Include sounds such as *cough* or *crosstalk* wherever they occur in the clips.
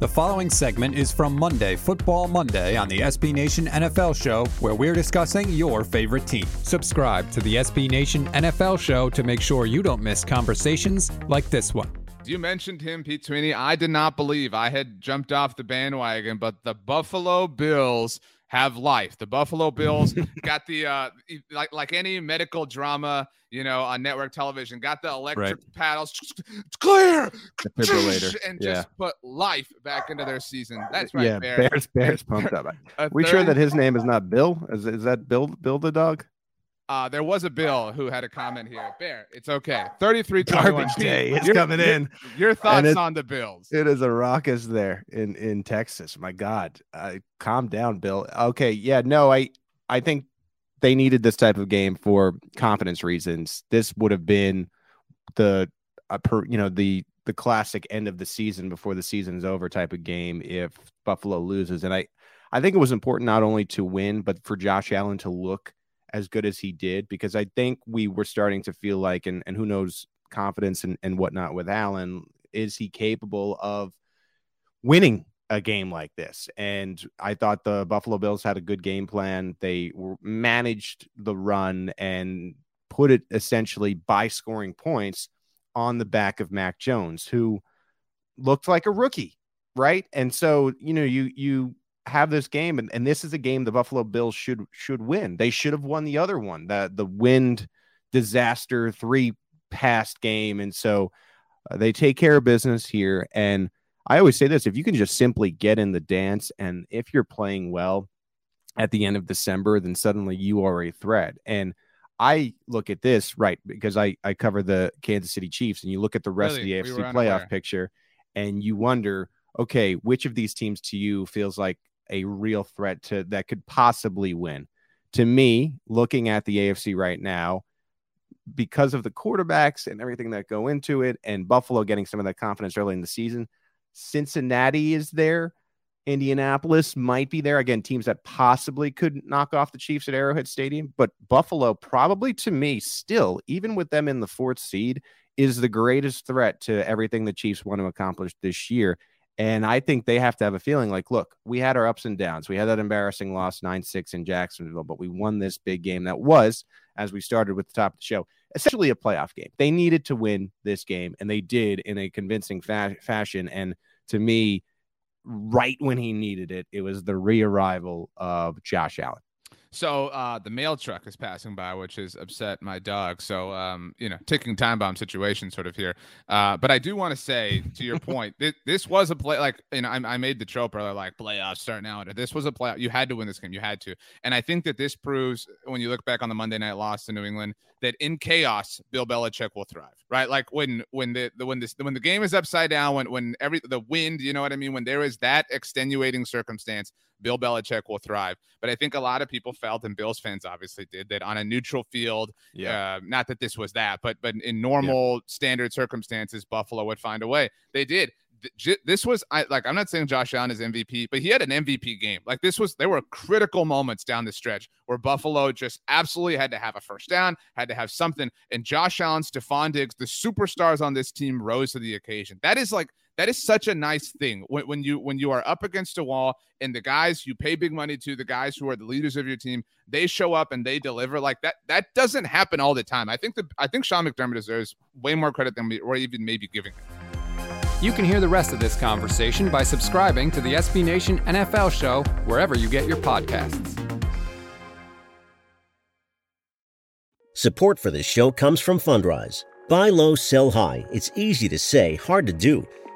The following segment is from Monday, Football Monday, on the SB Nation NFL Show, where we're discussing your favorite team. Subscribe to the SB Nation NFL Show to make sure you don't miss conversations like this one. You mentioned him, Pete Sweeney. I did not believe I had jumped off the bandwagon, but the Buffalo Bills have life. The Buffalo Bills got the uh like like any medical drama, you know, on network television, got the electric right. paddles. *tsk* It's clear. Defibrillator. *tsk* And yeah. just put life back into their season. That's right. Yeah, Bear. Bears Bears *laughs* pumped up. we sure that his name is not Bill? Is is that Bill Bill the dog? Uh, there was a Bill who had a comment here. Bear, it's okay. 33 garbage day. It's your, coming in. Your, your thoughts it, on the Bills? It is a raucous there in in Texas. My God, uh, calm down, Bill. Okay, yeah, no, I I think they needed this type of game for confidence reasons. This would have been the uh, per, you know the the classic end of the season before the season is over type of game if Buffalo loses, and I I think it was important not only to win but for Josh Allen to look as good as he did because I think we were starting to feel like, and, and who knows, confidence and, and whatnot with Allen. Is he capable of winning a game like this? And I thought the Buffalo Bills had a good game plan. They managed the run and put it essentially by scoring points on the back of Mac Jones, who looked like a rookie, right? And so, you know, you you have this game, and, and this is a game the Buffalo Bills should should win. They should have won the other one, the the wind disaster three past game, and so uh, they take care of business here. And I always say this: if you can just simply get in the dance, and if you're playing well at the end of December, then suddenly you are a threat. And I look at this right because I I cover the Kansas City Chiefs, and you look at the rest really? of the AFC we playoff picture, and you wonder, okay, which of these teams to you feels like a real threat to that could possibly win. To me, looking at the AFC right now, because of the quarterbacks and everything that go into it, and Buffalo getting some of that confidence early in the season, Cincinnati is there. Indianapolis might be there. Again, teams that possibly could knock off the Chiefs at Arrowhead Stadium. But Buffalo, probably to me, still, even with them in the fourth seed, is the greatest threat to everything the Chiefs want to accomplish this year. And I think they have to have a feeling like, look, we had our ups and downs. We had that embarrassing loss 9 6 in Jacksonville, but we won this big game that was, as we started with the top of the show, essentially a playoff game. They needed to win this game, and they did in a convincing fa- fashion. And to me, right when he needed it, it was the re arrival of Josh Allen. So uh, the mail truck is passing by, which has upset my dog. So um, you know, ticking time bomb situation sort of here. Uh, but I do want to say to your *laughs* point, this, this was a play. Like you know, I, I made the trope earlier, like playoffs starting out. This was a play. You had to win this game. You had to. And I think that this proves when you look back on the Monday night loss to New England that in chaos, Bill Belichick will thrive. Right? Like when when the, the when this when the game is upside down, when when every the wind, you know what I mean, when there is that extenuating circumstance Bill Belichick will thrive. But I think a lot of people felt, and Bills fans obviously did, that on a neutral field, yeah. Uh, not that this was that, but but in normal yeah. standard circumstances, Buffalo would find a way. They did. This was I like I'm not saying Josh Allen is MVP, but he had an MVP game. Like this was there were critical moments down the stretch where Buffalo just absolutely had to have a first down, had to have something. And Josh Allen, Stefon Diggs, the superstars on this team rose to the occasion. That is like that is such a nice thing when, when you when you are up against a wall and the guys you pay big money to the guys who are the leaders of your team they show up and they deliver like that that doesn't happen all the time i think that i think sean mcdermott deserves way more credit than we or even maybe giving him you can hear the rest of this conversation by subscribing to the SB Nation NFL show wherever you get your podcasts. Support for this show comes from Fundrise. Buy low, sell high. It's easy to say, hard to do.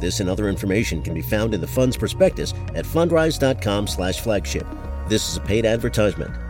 This and other information can be found in the fund's prospectus at fundrise.com/flagship. This is a paid advertisement.